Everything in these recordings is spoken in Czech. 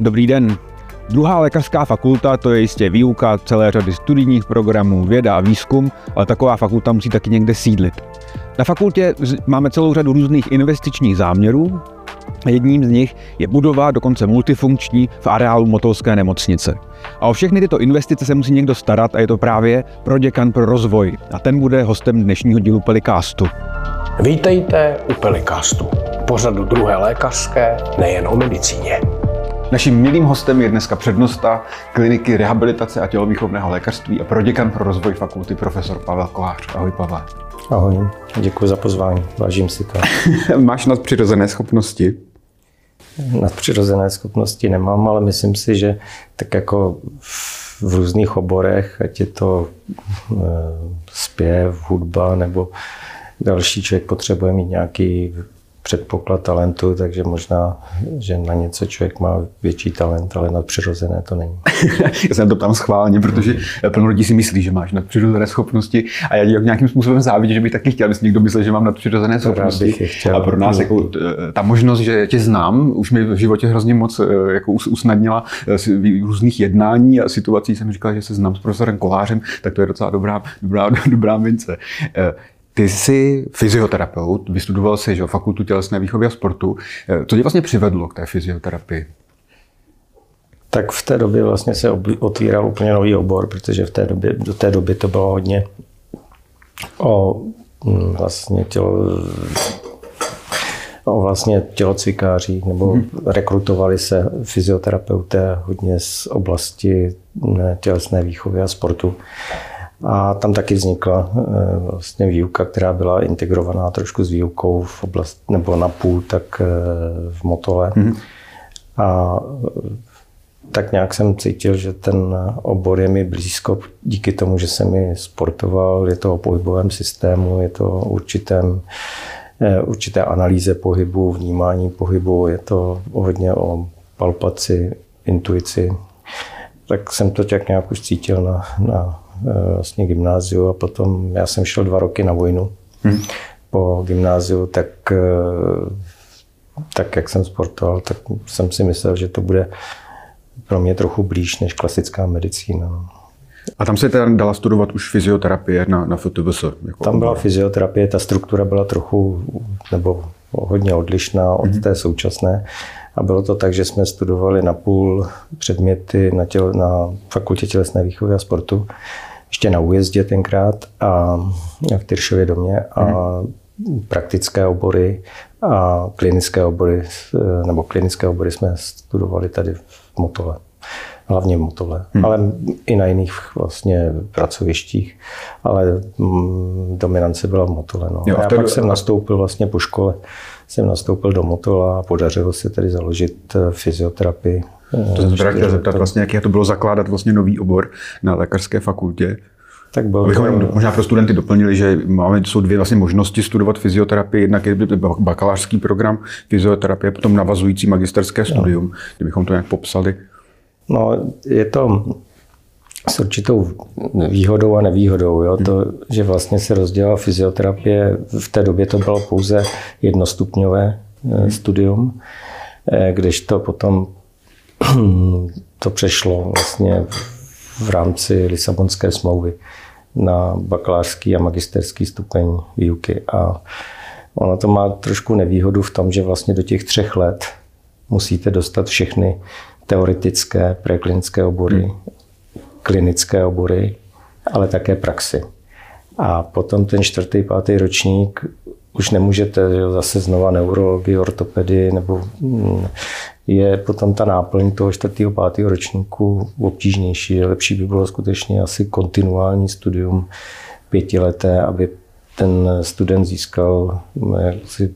Dobrý den. Druhá lékařská fakulta to je jistě výuka celé řady studijních programů, věda a výzkum, ale taková fakulta musí taky někde sídlit. Na fakultě máme celou řadu různých investičních záměrů. Jedním z nich je budova dokonce multifunkční v areálu Motolské nemocnice. A o všechny tyto investice se musí někdo starat a je to právě proděkan pro rozvoj. A ten bude hostem dnešního dílu Pelikástu. Vítejte u Pelikástu, pořadu druhé lékařské, nejen o medicíně. Naším milým hostem je dneska přednosta kliniky rehabilitace a tělovýchovného lékařství a proděkan pro rozvoj fakulty profesor Pavel Kolář. Ahoj Pavel. Ahoj, děkuji za pozvání, vážím si to. Máš nadpřirozené schopnosti? Nadpřirozené schopnosti nemám, ale myslím si, že tak jako v různých oborech, ať je to eh, zpěv, hudba nebo další člověk potřebuje mít nějaký předpoklad talentu, takže možná, že na něco člověk má větší talent, ale nadpřirozené to není. já jsem to tam schválně, protože plno lidí si myslí, že máš nadpřirozené schopnosti a já nějakým způsobem závidím, že bych taky chtěl, jestli někdo myslel, že mám nadpřirozené schopnosti. Bych chtěl. A pro nás jako, ta možnost, že tě znám, už mi v životě hrozně moc eh, jako usnadnila eh, různých jednání a situací. Jsem říkal, že se znám s profesorem Kolářem, tak to je docela dobrá, dobrá, dobrá mince. Ty jsi fyzioterapeut, vystudoval jsi že, fakultu tělesné výchovy a sportu. Eh, co tě vlastně přivedlo k té fyzioterapii? Tak v té době vlastně se otvíral úplně nový obor, protože v té době, do té doby to bylo hodně o hm, vlastně tělo, o vlastně tělocvikářích, nebo hmm. rekrutovali se fyzioterapeuté hodně z oblasti tělesné výchovy a sportu. A tam taky vznikla eh, vlastně výuka, která byla integrovaná trošku s výukou v oblast, nebo na půl, tak eh, v Motole. Mm-hmm. A tak nějak jsem cítil, že ten obor je mi blízko díky tomu, že jsem mi sportoval, je to o pohybovém systému, je to o určitém, eh, určité analýze pohybu, vnímání pohybu, je to hodně o palpaci, intuici. Tak jsem to tak nějak už cítil na, na vlastně gymnáziu a potom já jsem šel dva roky na vojnu. Hmm. Po gymnáziu, tak, eh, tak jak jsem sportoval, tak jsem si myslel, že to bude pro mě trochu blíž než klasická medicína. A tam se teda dala studovat už fyzioterapie na, na FTVS? Jako tam byla fyzioterapie, ta struktura byla trochu, nebo hodně odlišná od mm-hmm. té současné. A bylo to tak, že jsme studovali na půl předměty na, tělo, na fakultě tělesné výchovy a sportu, ještě na újezdě tenkrát a v Tyršově domě a hmm. praktické obory a klinické obory, nebo klinické obory jsme studovali tady v Motole hlavně v Motole, hmm. ale i na jiných vlastně pracovištích, ale mm, dominance byla v Motole. No. Jo, a já pak jsem nastoupil vlastně po škole, jsem nastoupil do Motola a podařilo se tedy založit eh, fyzioterapii. To jsem se chtěl zeptat vlastně, jak to bylo zakládat vlastně nový obor na lékařské fakultě. Tak bylo Abychom to... možná pro studenty doplnili, že máme, jsou dvě vlastně možnosti studovat fyzioterapii. Jednak je bakalářský program fyzioterapie, potom navazující magisterské studium. No. Kdybychom to nějak popsali. No, je to s určitou výhodou a nevýhodou. Jo? To, že vlastně se rozdělala fyzioterapie, v té době to bylo pouze jednostupňové eh, studium, eh, kdežto potom to přešlo vlastně v rámci Lisabonské smlouvy na bakalářský a magisterský stupeň výuky. A ono to má trošku nevýhodu v tom, že vlastně do těch třech let musíte dostat všechny teoretické preklinické obory, hmm. klinické obory, ale také praxi. A potom ten čtvrtý, pátý ročník už nemůžete jo, zase znova neurologii, ortopedii, nebo mm, je potom ta náplň toho čtvrtého, pátého ročníku obtížnější. Lepší by bylo skutečně asi kontinuální studium pětileté, aby ten student získal mm, jaksi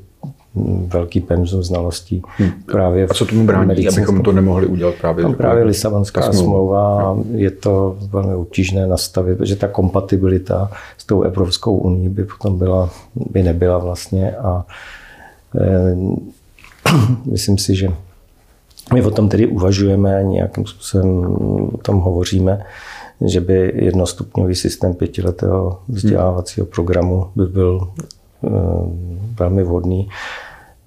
velký penzum znalostí. Hmm. Právě a co tomu brání, abychom to nemohli udělat právě? Tam právě Lisabonská smlouva, no. je to velmi obtížné nastavit, protože ta kompatibilita s tou Evropskou unii by potom byla, by nebyla vlastně a e, myslím si, že my o tom tedy uvažujeme, nějakým způsobem o tom hovoříme, že by jednostupňový systém pětiletého vzdělávacího programu by byl e, velmi vhodný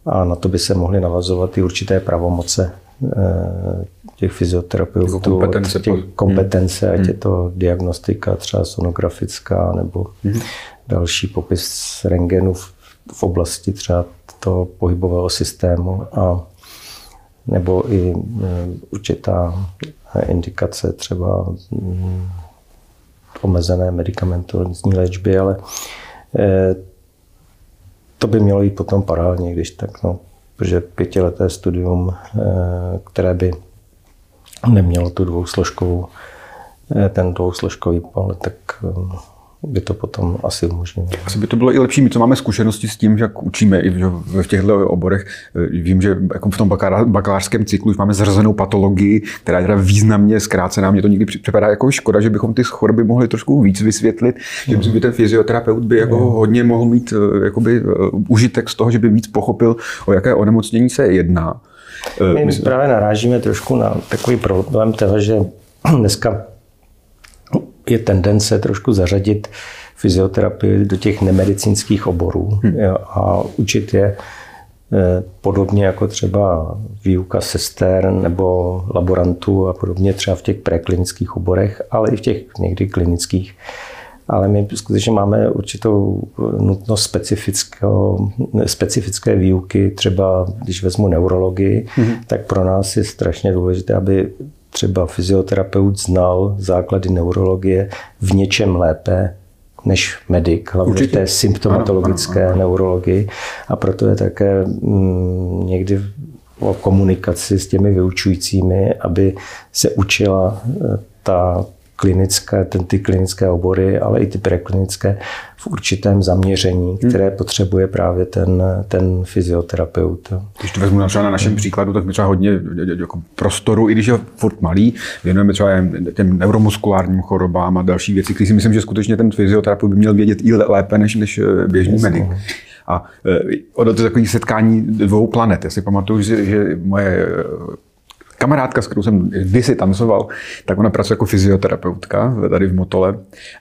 a na to by se mohly navazovat i určité pravomoce eh, těch fyzioterapeutů, jako kompetence, těch kompetence hmm. ať je to diagnostika třeba sonografická nebo hmm. další popis rengenu v, v oblasti třeba toho pohybového systému a nebo i e, určitá indikace třeba mm, omezené medicamentozní léčby, ale e, to by mělo jít potom paralelně, když tak, no, protože pětileté studium, e, které by nemělo tu dvousložkovou, ten dvousložkový pohled, tak by to potom asi umožnilo. Asi by to bylo i lepší, my co máme zkušenosti s tím, jak učíme i v těchto oborech. Vím, že jako v tom bakalářském cyklu už máme zařazenou patologii, která je teda významně zkrácená. Mně to někdy připadá jako škoda, že bychom ty choroby mohli trošku víc vysvětlit. Že by ten fyzioterapeut by jako hodně mohl mít eh, jakoby, eh, užitek z toho, že by víc pochopil, o jaké onemocnění se jedná. Eh, my Myslím, právě narážíme trošku na takový problém toho, že dneska je tendence trošku zařadit fyzioterapii do těch nemedicínských oborů hmm. a učit je eh, podobně jako třeba výuka sester nebo laborantů a podobně třeba v těch preklinických oborech, ale i v těch někdy klinických. Ale my skutečně máme určitou nutnost specifické výuky, třeba když vezmu neurologii, hmm. tak pro nás je strašně důležité, aby třeba fyzioterapeut znal základy neurologie v něčem lépe než medic, hlavně Určitě. v té symptomatologické ano, ano, ano. neurologii. A proto je také mm, někdy o komunikaci s těmi vyučujícími, aby se učila eh, ta klinické, ten, ty klinické obory, ale i ty preklinické v určitém zaměření, hmm. které hmm. potřebuje právě ten, ten fyzioterapeut. Když to vezmu třeba na našem příkladu, tak my třeba hodně jako prostoru, i když je furt malý, věnujeme třeba těm neuromuskulárním chorobám a další věci, které si myslím, že skutečně ten fyzioterapeut by měl vědět i lépe než, než eh, běžný Jasně. medic. A eh, ono to je takové setkání dvou planet. Já si pamatuju, že, že moje kamarádka, s kterou jsem kdysi tancoval, tak ona pracuje jako fyzioterapeutka tady v Motole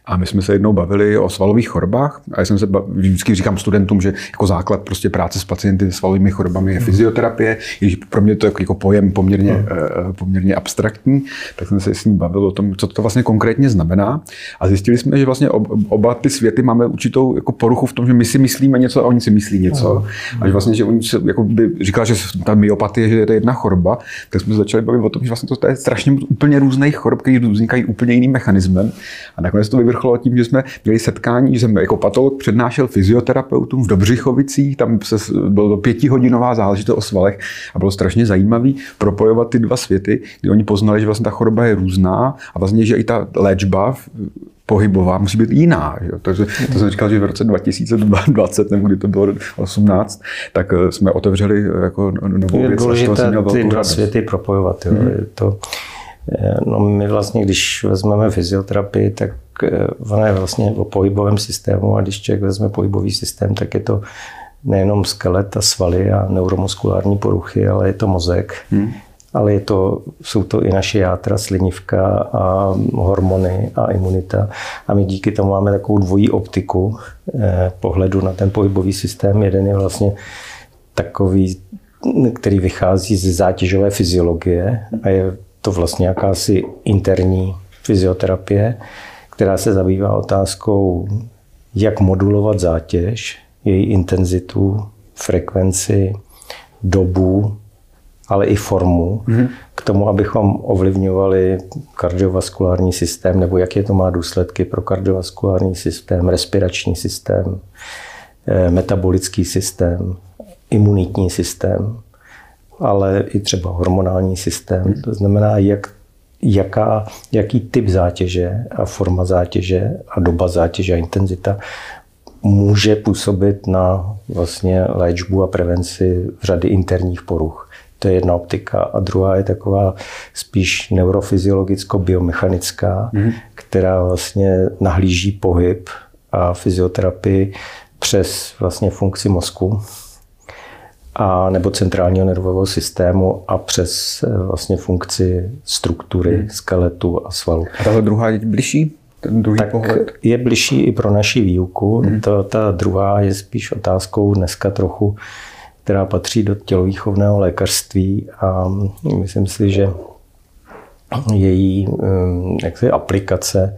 a my jsme se jednou bavili o svalových chorobách a já jsem se vždycky říkám studentům, že jako základ prostě práce s pacienty s svalovými chorobami je mhm. fyzioterapie, když pro mě to je jako pojem poměrně, mm. poměrně abstraktní, tak jsem se s ní bavil o tom, co to vlastně konkrétně znamená a zjistili jsme, že vlastně oba ty světy máme určitou jako poruchu v tom, že my si myslíme něco a oni si myslí něco. Mm. A že vlastně, že oni se, jako by říkal, že ta myopatie, že je to jedna choroba, tak jsme začali bavit o tom, že vlastně to, to je strašně úplně různých chorob, které vznikají úplně jiným mechanismem. A nakonec to vyvrcholo tím, že jsme měli setkání, že jsem jako patolog přednášel fyzioterapeutům v Dobřichovicích, tam se, bylo to pětihodinová záležitost o svalech a bylo strašně zajímavý propojovat ty dva světy, kdy oni poznali, že vlastně ta choroba je různá a vlastně, že i ta léčba pohybová musí být jiná. Že? Takže to jsem říkal, že v roce 2020, nebo kdy to bylo 18, tak eh, jsme otevřeli eh, jako novou je věc. Je důležité ty dva světy propojovat. Jo. Hmm. Je to, eh, no my vlastně, když vezmeme fyzioterapii, tak ona je vlastně o pohybovém systému a když člověk vezme pohybový systém, tak je to nejenom skelet a svaly a neuromuskulární poruchy, ale je to mozek. Hmm ale je to, jsou to i naše játra, slinivka a hormony a imunita. A my díky tomu máme takovou dvojí optiku eh, pohledu na ten pohybový systém. Jeden je vlastně takový, který vychází ze zátěžové fyziologie a je to vlastně jakási interní fyzioterapie, která se zabývá otázkou, jak modulovat zátěž, její intenzitu, frekvenci, dobu ale i formu mm-hmm. k tomu, abychom ovlivňovali kardiovaskulární systém, nebo jaké to má důsledky pro kardiovaskulární systém, respirační systém, eh, metabolický systém, imunitní systém, ale i třeba hormonální systém. Mm-hmm. To znamená, jak, jaká, jaký typ zátěže a forma zátěže a doba zátěže a intenzita může působit na vlastně léčbu a prevenci řady interních poruch. To je jedna optika. A druhá je taková spíš neurofyziologicko-biomechanická, mm-hmm. která vlastně nahlíží pohyb a fyzioterapii přes vlastně funkci mozku a nebo centrálního nervového systému a přes eh, vlastně funkci struktury, hmm. skeletu a svalu. A tahle druhá je bližší? Ten druhý tak pohled? je bližší i pro naši výuku. Hmm. Ta, ta druhá je spíš otázkou dneska trochu která patří do tělovýchovného lékařství a myslím si, že její jaksi, aplikace,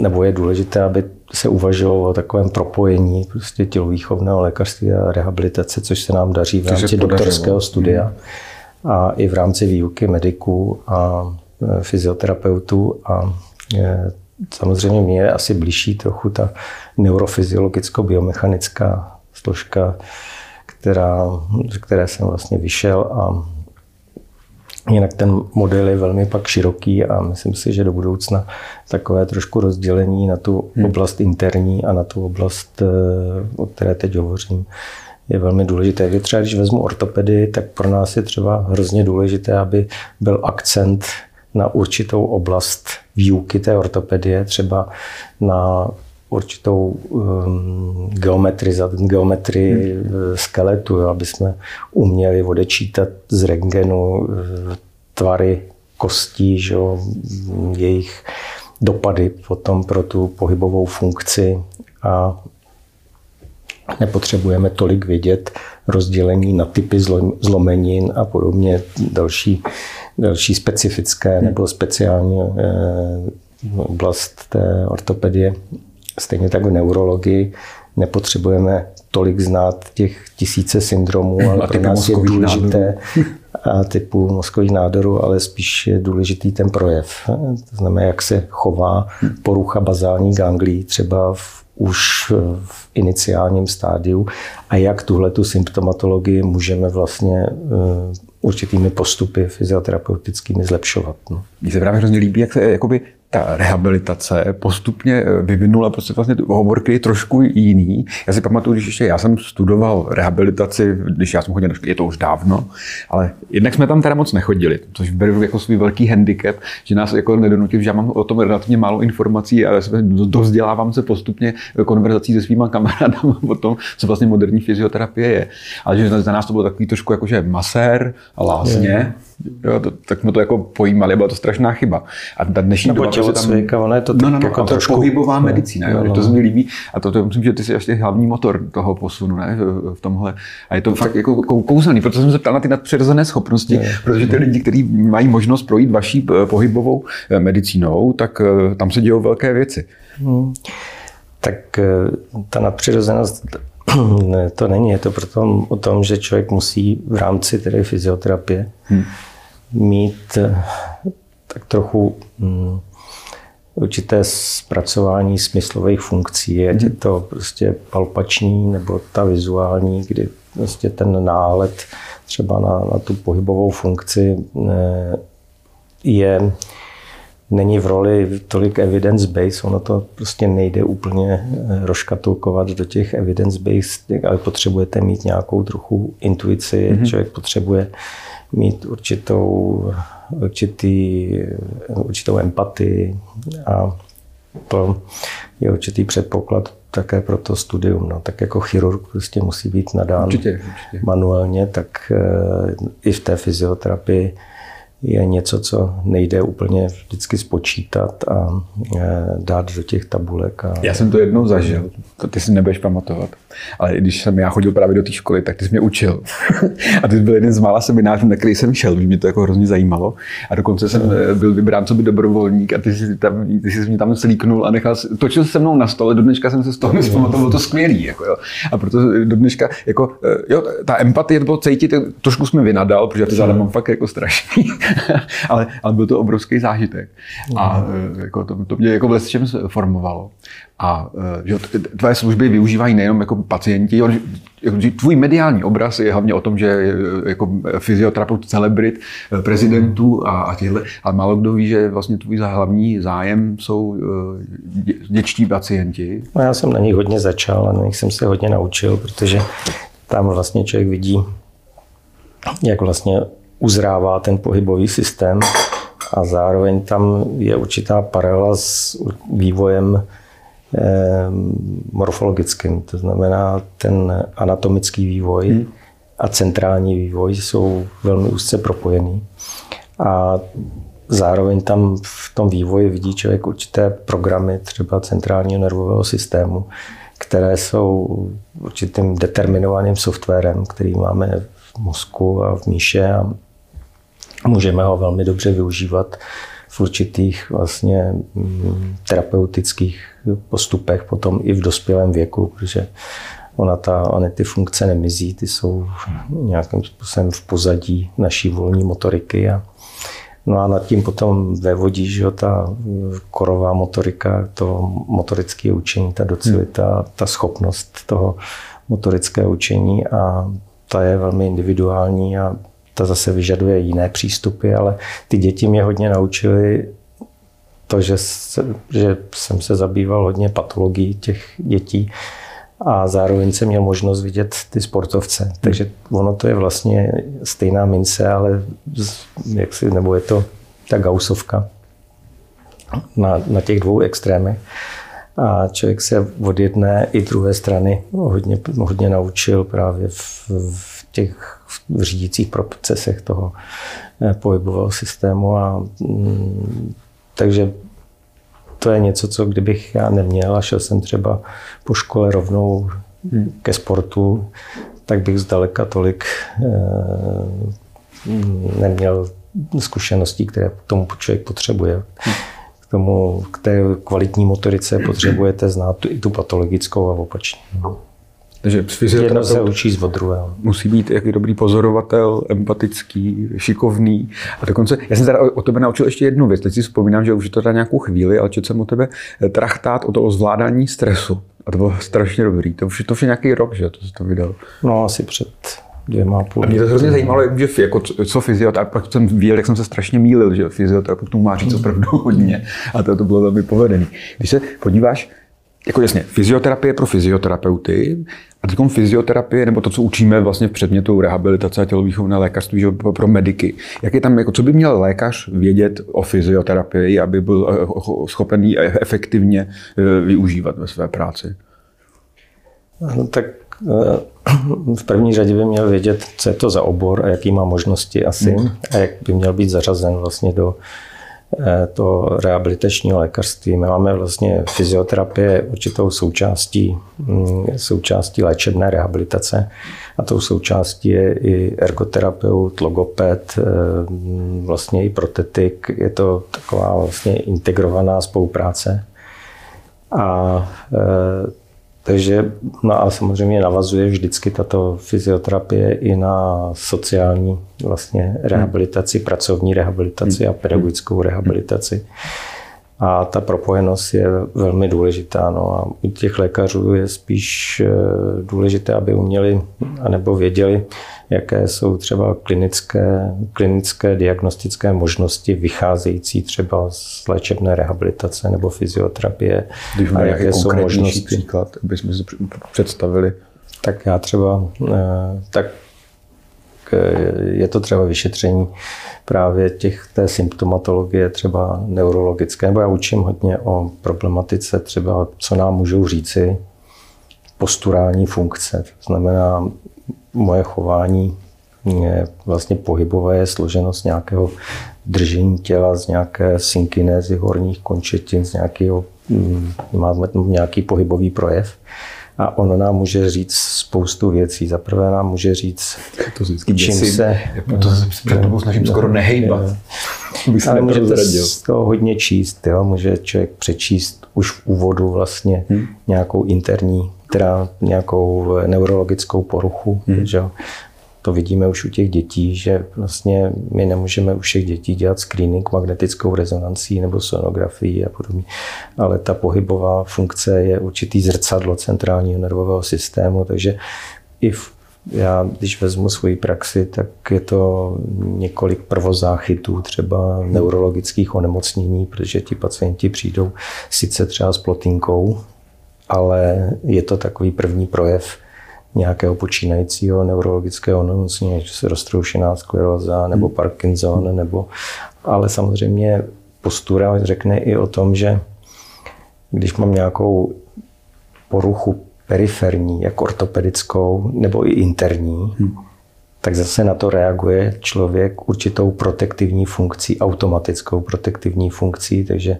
nebo je důležité, aby se uvažovalo o takovém propojení prostě tělovýchovného lékařství a rehabilitace, což se nám daří v rámci doktorského studia hmm. a i v rámci výuky mediků a fyzioterapeutů a samozřejmě mě je asi blížší trochu ta neurofyziologicko-biomechanická složka, která, z které jsem vlastně vyšel a Jinak ten model je velmi pak široký a myslím si, že do budoucna takové trošku rozdělení na tu hmm. oblast interní a na tu oblast, eh, o které teď hovořím, je velmi důležité. Když třeba když vezmu ortopedii, tak pro nás je třeba hrozně důležité, aby byl akcent na určitou oblast výuky té ortopedie, třeba na určitou um, geometrizaci, geometrii hmm. skeletu, jo, aby jsme uměli odečítat z rengenu uh, tvary kostí, že jo, jejich dopady potom pro tu pohybovou funkci. A nepotřebujeme tolik vidět rozdělení na typy zlomenin a podobně další, další specifické nebo speciální eh, oblast té ortopedie Stejně tak v neurologii nepotřebujeme tolik znát těch tisíce syndromů, ale pro nás je důležité a typu mozkových nádorů, ale spíš je důležitý ten projev. To znamená, jak se chová porucha bazální ganglí třeba v, už v iniciálním stádiu a jak tuhle tu symptomatologii můžeme vlastně uh, určitými postupy fyzioterapeutickými zlepšovat. No. Mně se právě hrozně líbí, jak se jakoby ta rehabilitace postupně eh, vyvinula prostě vlastně obor, který je trošku jiný. Já si pamatuju, když ještě já jsem studoval rehabilitaci, když já jsem chodil, je to už dávno, ale jednak jsme tam teda moc nechodili, což beru jako svůj velký handicap, že nás jako nedonutil, že já mám o tom relativně málo informací a dozdělávám se postupně konverzací se svýma kamarádama o tom, co vlastně moderní fyzioterapie je. Ale že za nás to bylo takový trošku jakože masér a lásně. Je Jo, to, tak jsme to jako pojímali, byla to strašná chyba. A ta dnešní Nebo doba, tam... Svěka, ono je to no, no, no, jako trošku... pohybová medicína, jo, no, no. to se mi líbí. A to, to myslím, že ty jsi ještě hlavní motor toho posunu ne, v tomhle. A je to fakt jako kouzelný, proto jsem se ptal na ty nadpřirozené schopnosti, je, protože ty lidi, kteří mají možnost projít vaší eh, pohybovou eh, medicínou, tak eh, tam se dějou velké věci. Hmm. Tak ta nadpřirozenost ne, to není. Je to proto o tom, že člověk musí v rámci tedy fyzioterapie hmm. mít eh, tak trochu um, určité zpracování smyslových funkcí. Ať je hmm. to prostě palpační nebo ta vizuální, kdy prostě ten náhled třeba na, na tu pohybovou funkci eh, je není v roli tolik evidence-based, ono to prostě nejde úplně eh, rozkatulkovat do těch evidence-based, ale potřebujete mít nějakou trochu intuici, mm-hmm. člověk potřebuje mít určitou, určitý, určitou empatii a to je určitý předpoklad také pro to studium. No. Tak jako chirurg prostě musí být nadán určitě, určitě. manuálně, tak eh, i v té fyzioterapii je něco, co nejde úplně vždycky spočítat a e, dát do těch tabulek. A... Já jsem to jednou zažil, to ty si nebudeš pamatovat. Ale když jsem já chodil právě do té školy, tak ty jsi mě učil. a ty jsi byl jeden z mála seminářů, na který jsem šel, mě to jako hrozně zajímalo. A dokonce jsem e, byl vybrán co by dobrovolník a ty jsi, tam, ty jsi mě tam slíknul a nechal, točil se mnou na stole, do dneška jsem se z toho nespamatoval, bylo to skvělý. Jako jo. A proto do dneška, jako, e, jo, ta empatie, to bylo cítit, trošku jsme vynadal, protože ty záda mám fakt jako strašný. ale, ale byl to obrovský zážitek. A mm. jako to, to mě jako v čem formovalo. A eh, že tvoje služby využívají nejenom jako pacienti, on, jako, tvůj mediální obraz je hlavně o tom, že je jako fyzioterapeut celebrit prezidentů a, a těchto, ale málo kdo ví, že vlastně tvůj hlavní zájem jsou děčtí pacienti. No já jsem na nich hodně začal a na nich jsem se hodně naučil, protože tam vlastně člověk vidí, jak vlastně uzrává ten pohybový systém a zároveň tam je určitá paralela s vývojem eh, morfologickým. To znamená, ten anatomický vývoj hmm. a centrální vývoj jsou velmi úzce propojený. A zároveň tam v tom vývoji vidí člověk určité programy třeba centrálního nervového systému, které jsou určitým determinovaným softwarem, který máme v mozku a v míše a můžeme ho velmi dobře využívat v určitých vlastně mm, terapeutických postupech potom i v dospělém věku, protože ona ta, ona ty funkce nemizí, ty jsou nějakým způsobem v pozadí naší volní motoriky a No a nad tím potom vevodí, že ta korová motorika, to motorické učení, ta docilita, ta schopnost toho motorického učení a ta je velmi individuální a ta zase vyžaduje jiné přístupy, ale ty děti mě hodně naučily to, že, se, že jsem se zabýval hodně patologií těch dětí a zároveň jsem měl možnost vidět ty sportovce. Takže ono to je vlastně stejná mince, ale jak si, nebo je to ta gausovka na, na těch dvou extrémech. A člověk se od jedné i druhé strany hodně, hodně naučil právě v, v těch v řídících procesech toho eh, pohybového systému. A, mm, takže to je něco, co kdybych já neměl a šel jsem třeba po škole rovnou ke sportu, tak bych zdaleka tolik eh, neměl zkušeností, které k tomu člověk potřebuje. K tomu, k té kvalitní motorice potřebujete znát i tu patologickou a opačně. Takže Jedno se učí z druhého. Musí být jaký dobrý pozorovatel, empatický, šikovný. A dokonce, já jsem teda o tebe naučil ještě jednu věc. Teď si vzpomínám, že už je to teda nějakou chvíli, ale četl jsem o tebe trachtát o to o zvládání stresu. A to bylo strašně dobrý. To už je to už je nějaký rok, že to jsi to vydal. No, asi před dvěma a půl. A mě to hrozně zajímalo, že jako, co fyzioterapeut, pak jsem viděl, jak jsem se strašně mýlil, že fyzioterapeut tomu má říct opravdu hodně. A to, to bylo velmi povedený. Když se podíváš, jako jasně, fyzioterapie pro fyzioterapeuty a teď fyzioterapie, nebo to, co učíme vlastně v předmětu rehabilitace a tělovýchovné lékařství že pro mediky. Jak je tam, jako, co by měl lékař vědět o fyzioterapii, aby byl eh, schopen efektivně eh, využívat ve své práci? No, tak eh, v první řadě by měl vědět, co je to za obor a jaký má možnosti asi mm. a jak by měl být zařazen vlastně do to rehabilitačního lékařství. My máme vlastně fyzioterapie určitou součástí, mm, součástí léčebné rehabilitace a tou součástí je i ergoterapeut, logoped, eh, vlastně i protetik. Je to taková vlastně integrovaná spolupráce. A eh, takže, no a samozřejmě navazuje vždycky tato fyzioterapie i na sociální vlastně rehabilitaci, hmm. pracovní rehabilitaci a hmm. pedagogickou rehabilitaci. A ta propojenost je velmi důležitá. No a u těch lékařů je spíš eh, důležité, aby uměli anebo věděli, jaké jsou třeba klinické, klinické diagnostické možnosti vycházející třeba z léčebné rehabilitace nebo fyzioterapie. Když a jaké jsou možnosti. příklad, jsme si představili. Tak já třeba, eh, tak je to třeba vyšetření právě těch, té symptomatologie třeba neurologické, nebo já učím hodně o problematice třeba, co nám můžou říci posturální funkce. To znamená, moje chování je vlastně pohybové, je složeno z nějakého držení těla, z nějaké synkinézy horních končetin, z nějakého, mm, máme nějaký pohybový projev. A on nám může říct spoustu věcí. Za prvé nám může říct, to vždycky čím děsím. se... To se před tebou snažím skoro nehejbat. Ale můžete z toho hodně číst. Jo? Může člověk přečíst už v úvodu vlastně hmm. nějakou interní, teda nějakou neurologickou poruchu. Hmm. Že? To vidíme už u těch dětí, že vlastně my nemůžeme u všech dětí dělat screening magnetickou rezonancí nebo sonografií a podobně, ale ta pohybová funkce je určitý zrcadlo centrálního nervového systému, takže i v já, když vezmu svoji praxi, tak je to několik prvozáchytů třeba neurologických onemocnění, protože ti pacienti přijdou sice třeba s plotinkou, ale je to takový první projev nějakého počínajícího neurologického onemocnění, ať se roztroušená skleróza nebo hmm. Parkinson, nebo, ale samozřejmě postura řekne i o tom, že když mám nějakou poruchu periferní, jak ortopedickou, nebo i interní, hmm. tak zase na to reaguje člověk určitou protektivní funkcí, automatickou protektivní funkcí, takže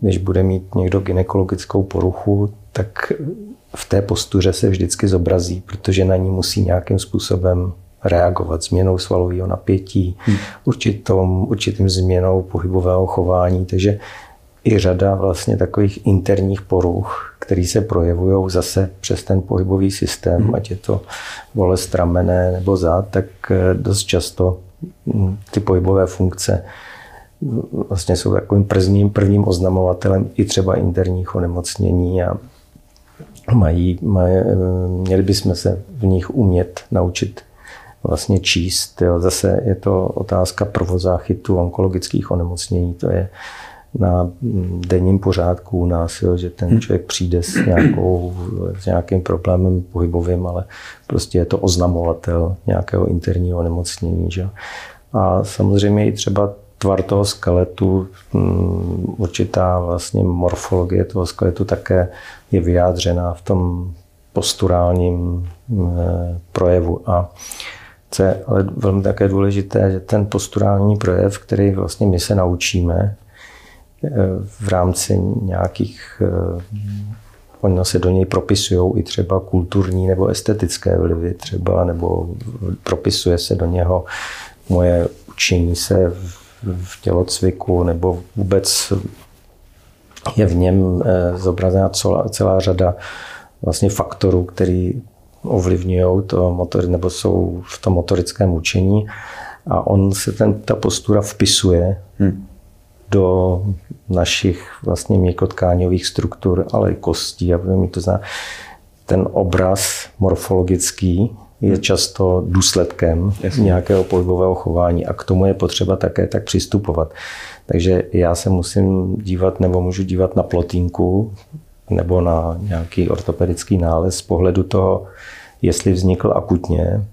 když bude mít někdo ginekologickou poruchu, tak v té postuře se vždycky zobrazí, protože na ní musí nějakým způsobem reagovat změnou svalového napětí, hmm. určitou, určitým změnou pohybového chování. Takže i řada vlastně takových interních poruch, které se projevují zase přes ten pohybový systém, hmm. ať je to bolest ramene nebo zad, tak eh, dost často hm, ty pohybové funkce vlastně jsou takovým prvním, prvním oznamovatelem i třeba interních onemocnění a mají, mají, měli bychom se v nich umět naučit vlastně číst. Jo. Zase je to otázka provozáchytu onkologických onemocnění. To je na denním pořádku u nás, jo, že ten hm. člověk přijde s, nějakou, s nějakým problémem pohybovým, ale prostě je to oznamovatel nějakého interního onemocnění. Že? A samozřejmě i třeba tvar toho skeletu, mm, určitá vlastně morfologie toho skeletu také je vyjádřená v tom posturálním mm, projevu. A co je ale velmi také důležité, že ten posturální projev, který vlastně my se naučíme eh, v rámci nějakých eh, Oni se do něj propisují i třeba kulturní nebo estetické vlivy třeba, nebo propisuje se do něho moje učení se v tělocviku nebo vůbec je v něm eh, zobrazena celá, celá řada vlastně faktorů, který ovlivňují to motor, nebo jsou v tom motorickém učení a on se ten, ta postura vpisuje hmm. do našich vlastně měkotkáňových struktur, ale i kostí. A to zná, ten obraz morfologický je často důsledkem Jasně. nějakého pohybového chování a k tomu je potřeba také tak přistupovat. Takže já se musím dívat nebo můžu dívat na plotínku nebo na nějaký ortopedický nález z pohledu toho, jestli vznikl akutně,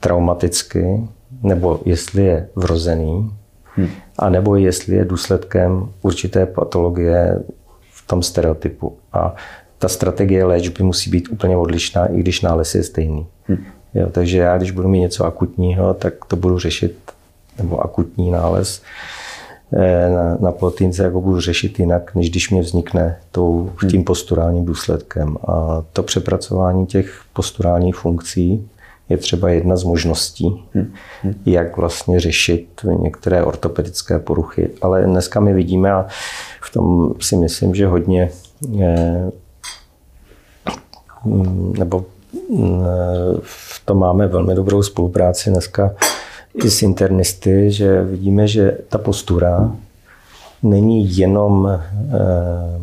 traumaticky, nebo jestli je vrozený, hmm. a nebo jestli je důsledkem určité patologie v tom stereotypu. A ta strategie léčby musí být úplně odlišná, i když nález je stejný. Hmm. Jo, takže já, když budu mít něco akutního, tak to budu řešit, nebo akutní nález eh, na, na plotínce, jako budu řešit jinak, než když mě vznikne tou, hmm. tím posturálním důsledkem. A to přepracování těch posturálních funkcí je třeba jedna z možností, hmm. jak vlastně řešit některé ortopedické poruchy. Ale dneska my vidíme, a v tom si myslím, že hodně mm, nebo v tom máme velmi dobrou spolupráci dneska i s internisty, že vidíme, že ta postura není jenom, eh,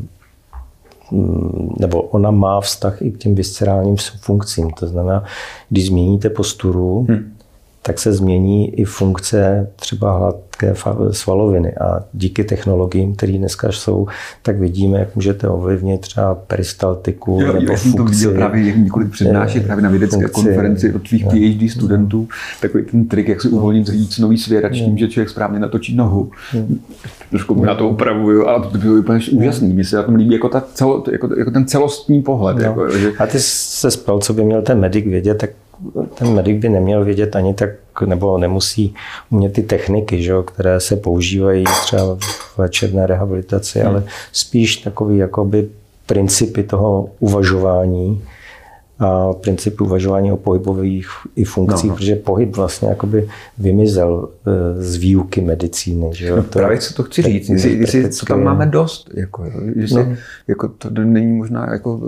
nebo ona má vztah i k těm viscerálním funkcím. To znamená, když změníte posturu, hmm tak se změní i funkce třeba hladké svaloviny. A díky technologiím, které dneska jsou, tak vidíme, jak můžete ovlivnit třeba peristaltiku jo, nebo já jsem to viděl právě několik přednáší právě na vědecké funkci, konferenci od tvých PhD studentů. Takový ten trik, jak si uvolnit říct nový svěrač tím, že člověk správně natočí nohu. Trošku já to upravuju, ale to bylo úplně úžasný. Mně se na tom líbí jako, ta celo, jako, jako ten celostní pohled. No. Jako, že... A ty se spal, co by měl ten medic vědět, tak ten medic by neměl vědět ani tak, nebo nemusí umět ty techniky, že, které se používají třeba v léčebné rehabilitaci, hmm. ale spíš takový jakoby principy toho uvažování, princip uvažování o pohybových i funkcích, no, no. protože pohyb vlastně jakoby vymizel e, z výuky medicíny. Že jo? No, to právě co to chci říct, jestli, jestli to tam máme dost, jako, jestli, no. jako to není možná jako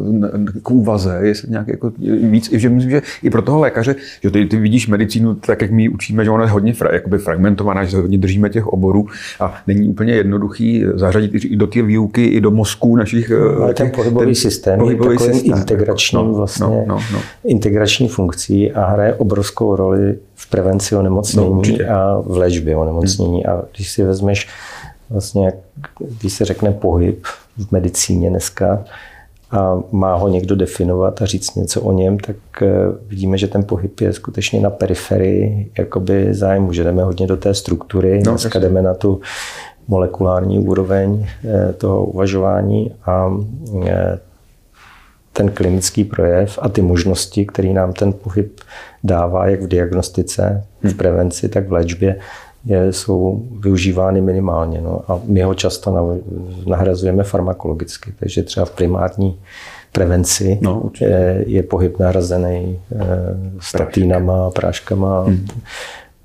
k úvaze, jestli nějak jako víc, že myslím, že i pro toho lékaře, že ty, ty vidíš medicínu tak, jak my učíme, že ona je hodně fra, jakoby fragmentovaná, že se hodně držíme těch oborů a není úplně jednoduchý zařadit i do té výuky, i do mozku našich. No, ale ten pohybový ten, systém pohybový je takovým systém, integračním no, vlastně no, no, no. integrační funkcí a hraje obrovskou roli v prevenci onemocnění no, a v léčbě onemocnění. Hmm. A když si vezmeš vlastně, když se řekne pohyb v medicíně dneska, a má ho někdo definovat a říct něco o něm, tak eh, vidíme, že ten pohyb je skutečně na periferii jakoby zájmu, že jdeme hodně do té struktury, no, dneska jdeme na tu molekulární úroveň eh, toho uvažování a eh, ten klinický projev a ty možnosti, které nám ten pohyb dává, jak v diagnostice, v hmm. prevenci, tak v léčbě, je, jsou využívány minimálně. No. A my ho často nahrazujeme farmakologicky. Takže třeba v primární prevenci. No, je, je pohyb nahrazený statínama, práškama. Hmm.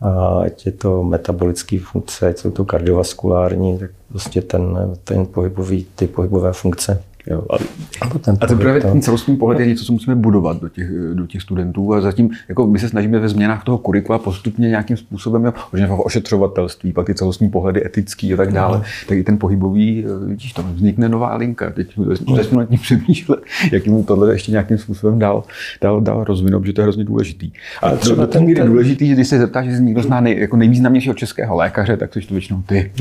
A ať je to metabolické funkce, ať jsou to kardiovaskulární, tak prostě ten, ten pohybový, ty pohybové funkce Jo. A, a to právě ten celostní pohled je něco, co musíme budovat do těch, do těch studentů a zatím jako my se snažíme ve změnách toho kurikula postupně nějakým způsobem, jo, v ošetřovatelství, pak ty celostní pohledy etický a tak dále, no. tak i ten pohybový, vidíš, tam vznikne nová linka. Teď začnu nad tím přemýšlet, jak mu tohle ještě nějakým způsobem dál, dál, dál rozvinout, že to je hrozně důležitý. A to, do té míry důležitý, že když se zeptáš, že někdo zná nej, jako nejvýznamnějšího českého lékaře, tak jsi to většinou ty.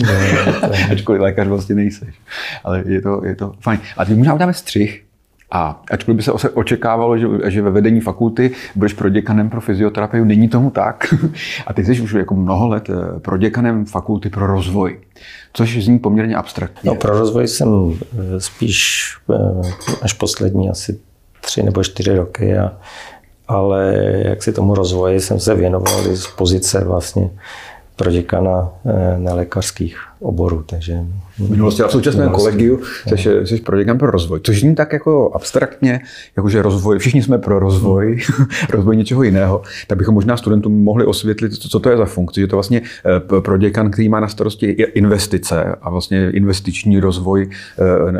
Ačkoliv lékař vlastně nejseš. Ale je to, je to fajn. A ty možná uděláme střih, a ačkoliv by se očekávalo, že, že ve vedení fakulty budeš proděkanem pro fyzioterapii, není tomu tak. A ty jsi už jako mnoho let eh, proděkanem fakulty pro rozvoj, což zní poměrně abstraktně. No, pro rozvoj jsem eh, spíš eh, až poslední asi tři nebo čtyři roky, a, ale jak si tomu rozvoji jsem se věnoval z pozice vlastně pro děkana eh, nelékařských oborů. Takže v minulosti a v současném kolegiu jsi, jsi pro děkan pro rozvoj. Což zní tak jako abstraktně, jakože rozvoj, všichni jsme pro rozvoj, rozvoj něčeho jiného, tak bychom možná studentům mohli osvětlit, co to je za funkci, že to vlastně eh, pro děkan, který má na starosti investice a vlastně investiční rozvoj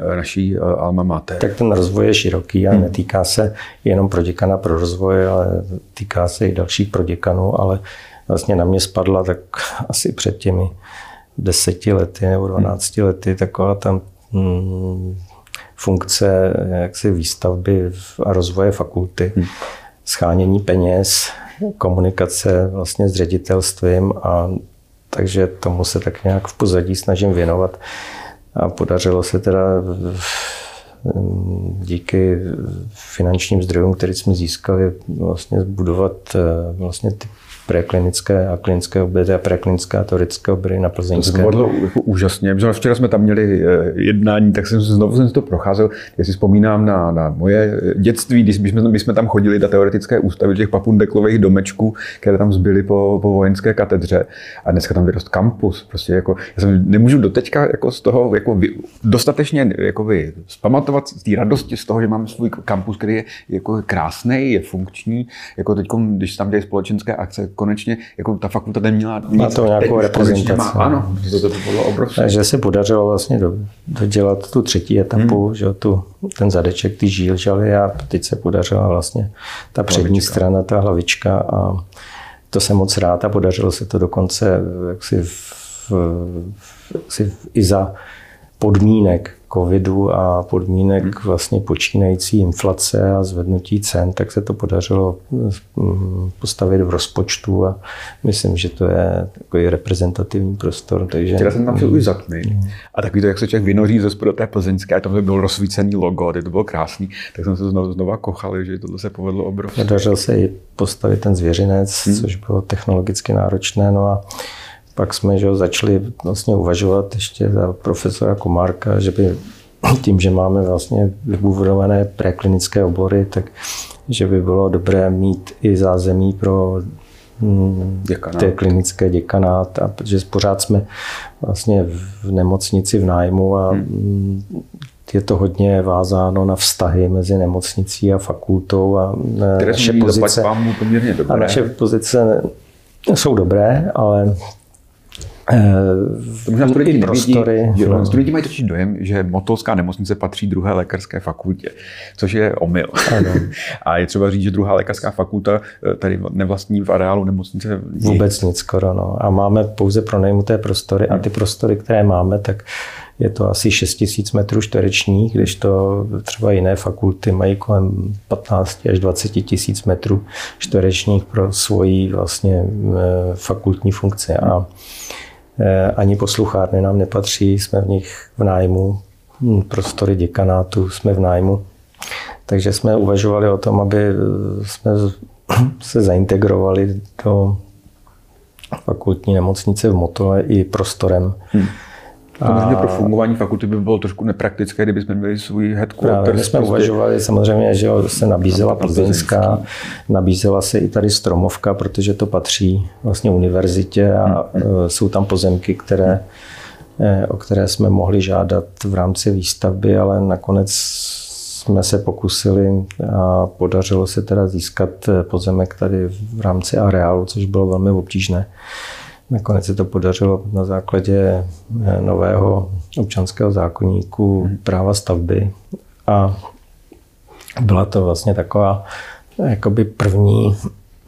eh, naší alma mater. Tak ten rozvoj je široký a hmm. netýká se jenom pro děkana pro rozvoj, ale týká se i dalších pro děkanů, ale vlastně na mě spadla tak asi před těmi deseti lety nebo dvanácti lety taková tam hmm, funkce jaksi výstavby a rozvoje fakulty, hmm. schánění peněz, komunikace vlastně s ředitelstvím a takže tomu se tak nějak v pozadí snažím věnovat. A podařilo se teda díky finančním zdrojům, které jsme získali, vlastně zbudovat eh, vlastně ty preklinické a klinické obory a preklinická a teoretické obory na plzeňské. To bylo jako úžasně. Včera jsme tam měli eh, jednání, tak jsem znovu jsem to procházel. Já si vzpomínám na, na moje dětství, když jsme, my jsme tam chodili do teoretické ústavy těch papundeklových domečků, které tam zbyly po, po vojenské katedře. A dneska tam vyrost kampus. Prostě jako, já jsem nemůžu doteďka jako z toho jako vy, dostatečně jako vy, zpamatovat z té radosti z toho, že máme svůj kampus, který je jako krásný, je funkční. Jako teď, když tam dělají společenské akce, konečně jako ta fakulta neměla nic. Má to nějakou reprezentaci. Má, ano, že to, to bylo obrovské. Takže se podařilo vlastně do, dodělat tu třetí etapu, hmm. že tu, ten zadeček, ty žílžaly a teď se podařila vlastně ta přední hlavička. strana, ta hlavička a to jsem moc rád a podařilo se to dokonce jaksi v, v, jaksi i za podmínek covidu a podmínek hmm. vlastně počínající inflace a zvednutí cen, tak se to podařilo mm, postavit v rozpočtu a myslím, že to je takový reprezentativní prostor. Takže... Včera jsem tam šel už za hmm. A takový to, jak se člověk vynoří ze spodu té plzeňské, a tam byl rozsvícený logo, to bylo krásný, tak jsem se znovu, znova kochal, že to se povedlo obrovsky. Podařil se i postavit ten zvěřinec, hmm. což bylo technologicky náročné. No a pak jsme že, začali vlastně uvažovat ještě za profesora Komárka, že by tím, že máme vlastně vybudované preklinické obory, tak že by bylo dobré mít i zázemí pro mm, děkanát. té klinické děkanát, a protože pořád jsme vlastně v nemocnici v nájmu a hmm. je to hodně vázáno na vztahy mezi nemocnicí a fakultou a Které naše pozice, poměrně dobré. a naše pozice jsou dobré, ale to možná studenti prostory. Nevidí. Studenti mají totiž dojem, že Motolská nemocnice patří druhé lékařské fakultě, což je omyl. Ano. A je třeba říct, že druhá lékařská fakulta eh, tady nevlastní v areálu nemocnice nic. Vůbec nic skoro. No. A máme pouze pronajmuté prostory a ty prostory, které máme, tak je to asi 6 000 metrů čtverečních, když to třeba jiné fakulty mají kolem 15 až 20 tisíc metrů čtverečních pro svoji vlastně eh, fakultní funkci. A Eh, ani posluchárny nám nepatří, jsme v nich v nájmu, hm, prostory děkanátu jsme v nájmu. Takže jsme uvažovali o tom, aby eh, jsme se zaintegrovali do fakultní nemocnice v Motole i prostorem. Hmm. A... pro fungování fakulty by bylo trošku nepraktické, kdyby jsme měli svůj headquarters. Právě, my jsme uvažovali samozřejmě, že se nabízela Plzeňská, nabízela se i tady Stromovka, protože to patří vlastně univerzitě a hmm. E, jsou tam pozemky, které, e, o které jsme mohli žádat v rámci výstavby, ale nakonec jsme se pokusili a podařilo se teda získat pozemek tady v rámci areálu, což bylo velmi obtížné. Nakonec se to podařilo na základě nového občanského zákonníku práva stavby a byla to vlastně taková jakoby první,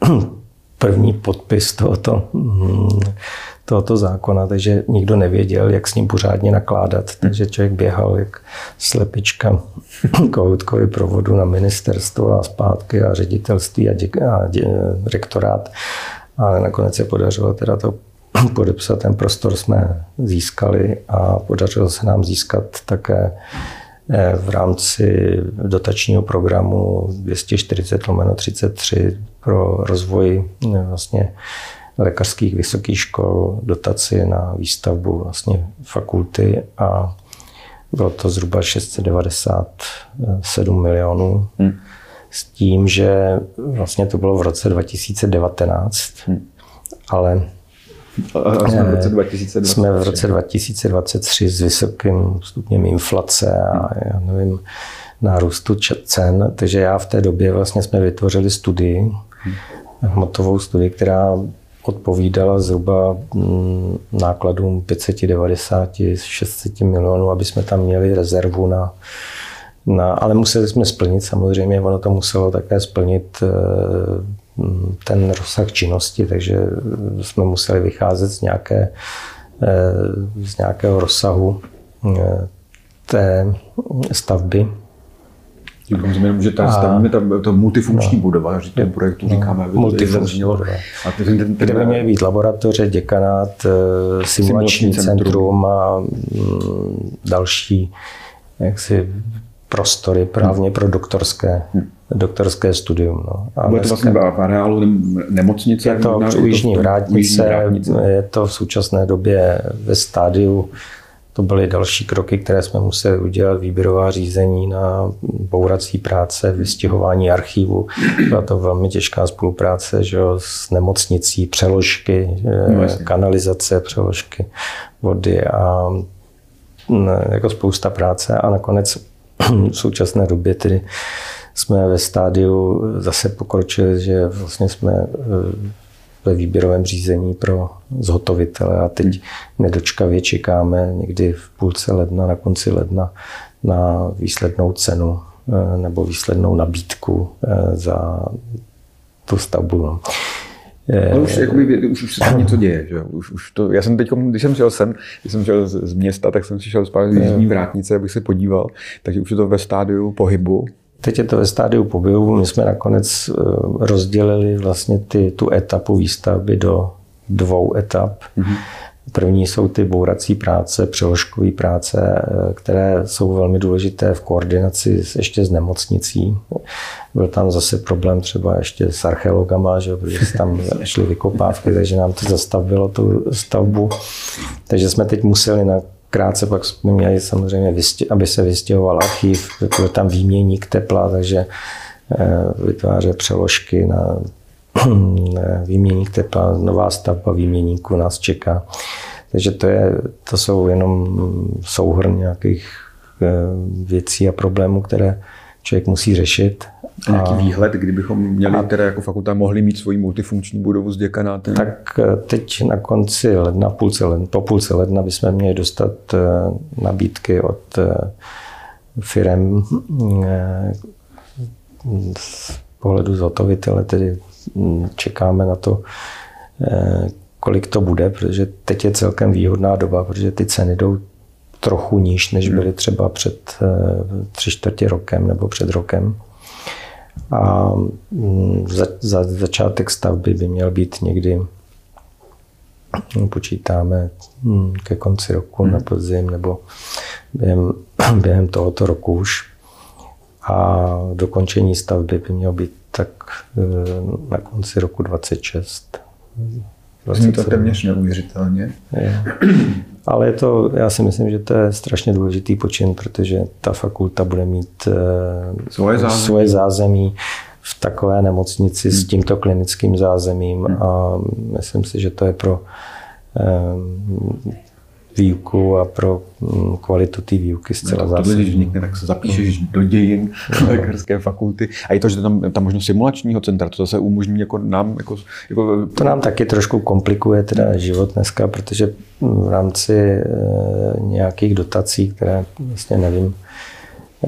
první podpis tohoto, tohoto zákona, takže nikdo nevěděl, jak s ním pořádně nakládat. Takže člověk běhal jak slepička kohoutkovi provodu na ministerstvo a zpátky a ředitelství a, dě, a dě, rektorát. Ale nakonec se podařilo teda to podepsat. Ten prostor jsme získali a podařilo se nám získat také eh, v rámci dotačního programu 240 33 pro rozvoj eh, vlastně lékařských vysokých škol dotaci na výstavbu vlastně fakulty a bylo to zhruba 697 milionů. Hmm. S tím, že vlastně to bylo v roce 2019, hmm. ale a jsme v roce 2023. Jsme v roce 2023 s vysokým stupněm inflace a já nevím, nárůstu cen, takže já v té době vlastně jsme vytvořili studii, hmotovou studii, která odpovídala zhruba mm, nákladům 590-600 milionů, aby jsme tam měli rezervu na, na, ale museli jsme splnit samozřejmě, ono to muselo také splnit eh, ten rozsah činnosti, takže jsme museli vycházet z, nějaké, eh, z nějakého rozsahu eh, té stavby. Že ta stavíme ta, ta multifunkční no, budova, že ten projektu no, říkáme, aby multifunkční budova. A ten, ten, ten, Kde by měly být laboratoře, děkanát, eh, simulační centrum, centrum a mm, další jaksi prostory právně pro doktorské, hmm. Doktorské studium. No. A Bude to vlastně v areálu nemocnice? Je to u Jižní vrátnice, je to v současné době ve stádiu to byly další kroky, které jsme museli udělat, výběrová řízení na bourací práce, vystěhování archivu. Byla to velmi těžká spolupráce že jo, s nemocnicí, přeložky, no, kanalizace, přeložky vody a jako spousta práce a nakonec v současné době tedy jsme ve stádiu zase pokročili, že vlastně jsme e, ve výběrovém řízení pro zhotovitele a teď nedočkavě čekáme někdy v půlce ledna, na konci ledna na výslednou cenu e, nebo výslednou nabídku e, za tu stavbu. No. No už, jakoby, už, už se tam něco děje. Že? Už, už to, já jsem teď, když jsem šel sem, když jsem šel z, z města, tak jsem si šel zpátky z Jižní vrátnice, abych se podíval. Takže už je to ve stádiu pohybu. Teď je to ve stádiu pohybu. My jsme nakonec eh, rozdělili vlastně ty, tu etapu výstavby do dvou etap. Mm-hmm. První jsou ty bourací práce, přeložkové práce, eh, které jsou velmi důležité v koordinaci s, ještě s nemocnicí. Byl tam zase problém třeba ještě s archeologama, že, protože tam šly vykopávky, takže nám to zastavilo tu stavbu. Takže jsme teď museli na krátce pak jsme měli samozřejmě, aby se vystěhoval archiv, byl tam výměník tepla, takže eh, vytvářet přeložky na výměník tepla, nová stavba výměníku nás čeká. Takže to, je, to jsou jenom souhrn nějakých eh, věcí a problémů, které člověk musí řešit. A nějaký výhled, kdybychom měli a, teda jako fakulta mohli mít svoji multifunkční budovu s děkanátem? Tak eh, teď na konci ledna, půlce ledna, po půlce ledna bychom měli dostat eh, nabídky od firm z pohledu zhotovitele, tedy hm, čekáme na to, kolik to bude, protože teď je celkem výhodná doba, protože ty ceny jdou trochu níž, než hmm. byly třeba před eh, tři čtvrtě rokem nebo před rokem. A mm, za, za začátek stavby by měl být někdy, hm, počítáme hm, ke konci roku hmm. na podzim nebo během, během tohoto roku už. A dokončení stavby by mělo být tak eh, na konci roku 26. Zní to téměř neuvěřitelně. Je. Ale je to, já si myslím, že to je strašně důležitý počin, protože ta fakulta bude mít eh, svoje zázemí, svoje zázemí v takové nemocnici hmm. s tímto klinickým zázemím hmm. a myslím si, že to je pro eh, výuku a pro mm, kvalitu té výuky zcela no, zásadní. Když vznikne, tak se zapíšeš do dějin lékařské fakulty. A je to, že tam ta možnost simulačního centra, to zase umožní jako nám... Jako, jako... To nám taky trošku komplikuje teda život dneska, protože v rámci e, nějakých dotací, které vlastně nevím,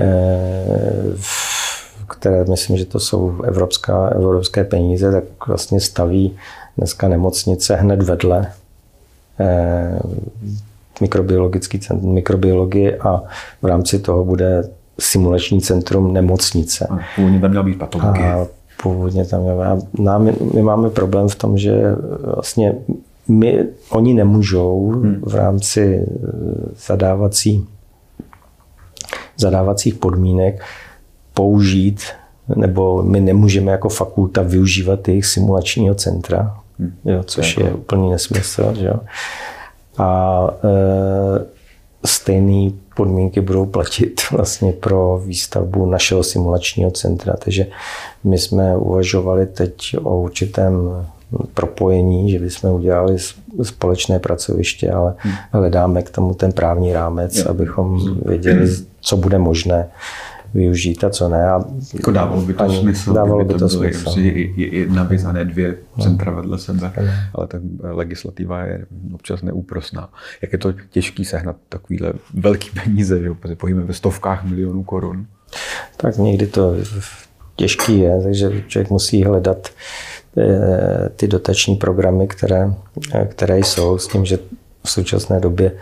e, které myslím, že to jsou evropská, evropské peníze, tak vlastně staví dneska nemocnice hned vedle eh, mikrobiologický centrum mikrobiologie a v rámci toho bude simulační centrum nemocnice. A původně tam měla být patologie. A původně tam měla. Nám, my máme problém v tom, že vlastně my, oni nemůžou hmm. v rámci eh, zadávací, zadávacích podmínek použít, nebo my nemůžeme jako fakulta využívat jejich simulačního centra, hmm. jo, což je úplný nesmysl. Že jo. A e, stejné podmínky budou platit vlastně pro výstavbu našeho simulačního centra. Takže my jsme uvažovali teď o určitém propojení, že bychom udělali společné pracoviště, ale hmm. hledáme k tomu ten právní rámec, jo. abychom věděli, co bude možné využít a co ne. A jako dávalo by to ani, smysl, dávalo by to, to smysl. jedna věc a ne dvě centra vedle sebe, no. ale ta legislativa je občas neúprosná. Jak je to těžký sehnat takovýhle velký peníze, že protože pohybujeme ve stovkách milionů korun. Tak někdy to těžký je, takže člověk musí hledat eh, ty dotační programy, které, které jsou, s tím, že v současné době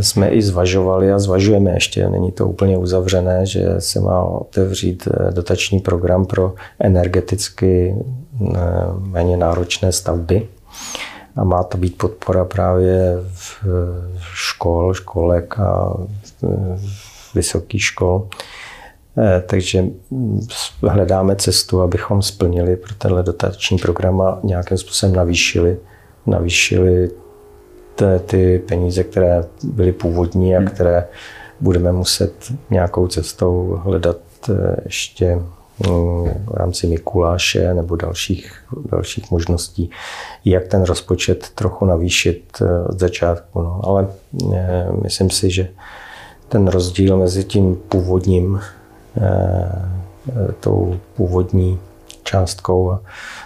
jsme i zvažovali a zvažujeme ještě, není to úplně uzavřené, že se má otevřít eh, dotační program pro energeticky eh, méně náročné stavby. A má to být podpora právě v škol, školek a vysokých škol. Eh, takže hledáme cestu, abychom splnili pro tenhle dotační program a nějakým způsobem navýšili, navýšili ty peníze, které byly původní a hmm. které budeme muset nějakou cestou hledat eh, ještě mm, v rámci Mikuláše nebo dalších, dalších možností, jak ten rozpočet trochu navýšit eh, od začátku. No. Ale eh, myslím si, že ten rozdíl mezi tím původním, tou původní částkou a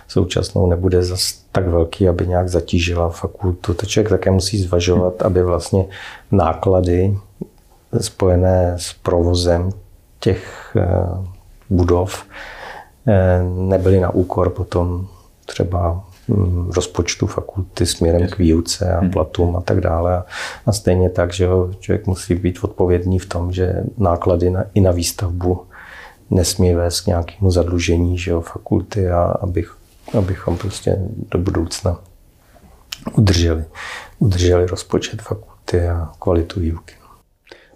současnou nebude zas tak velký, aby nějak zatížila fakultu. To člověk také musí zvažovat, aby vlastně náklady spojené s provozem těch eh, budov eh, nebyly na úkor potom třeba hm, rozpočtu fakulty směrem k výuce a hmm. platům a tak dále. A stejně tak, že člověk musí být odpovědný v tom, že náklady na, i na výstavbu nesmí vést k nějakému zadlužení že jo, fakulty a abych, abychom prostě do budoucna udrželi, udrželi rozpočet fakulty a kvalitu výuky.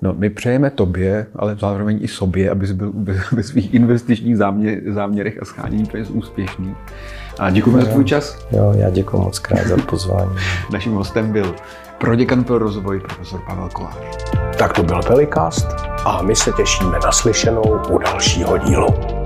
No, my přejeme tobě, ale zároveň i sobě, abys byl ve svých investičních záměr, záměrech a schánění peněz úspěšný. A děkujeme za tvůj čas. Jo, já děkuji moc krát za pozvání. Naším hostem byl proděkan pro rozvoj profesor Pavel Kolář. Tak to byl Pelikast a my se těšíme na slyšenou u dalšího dílu.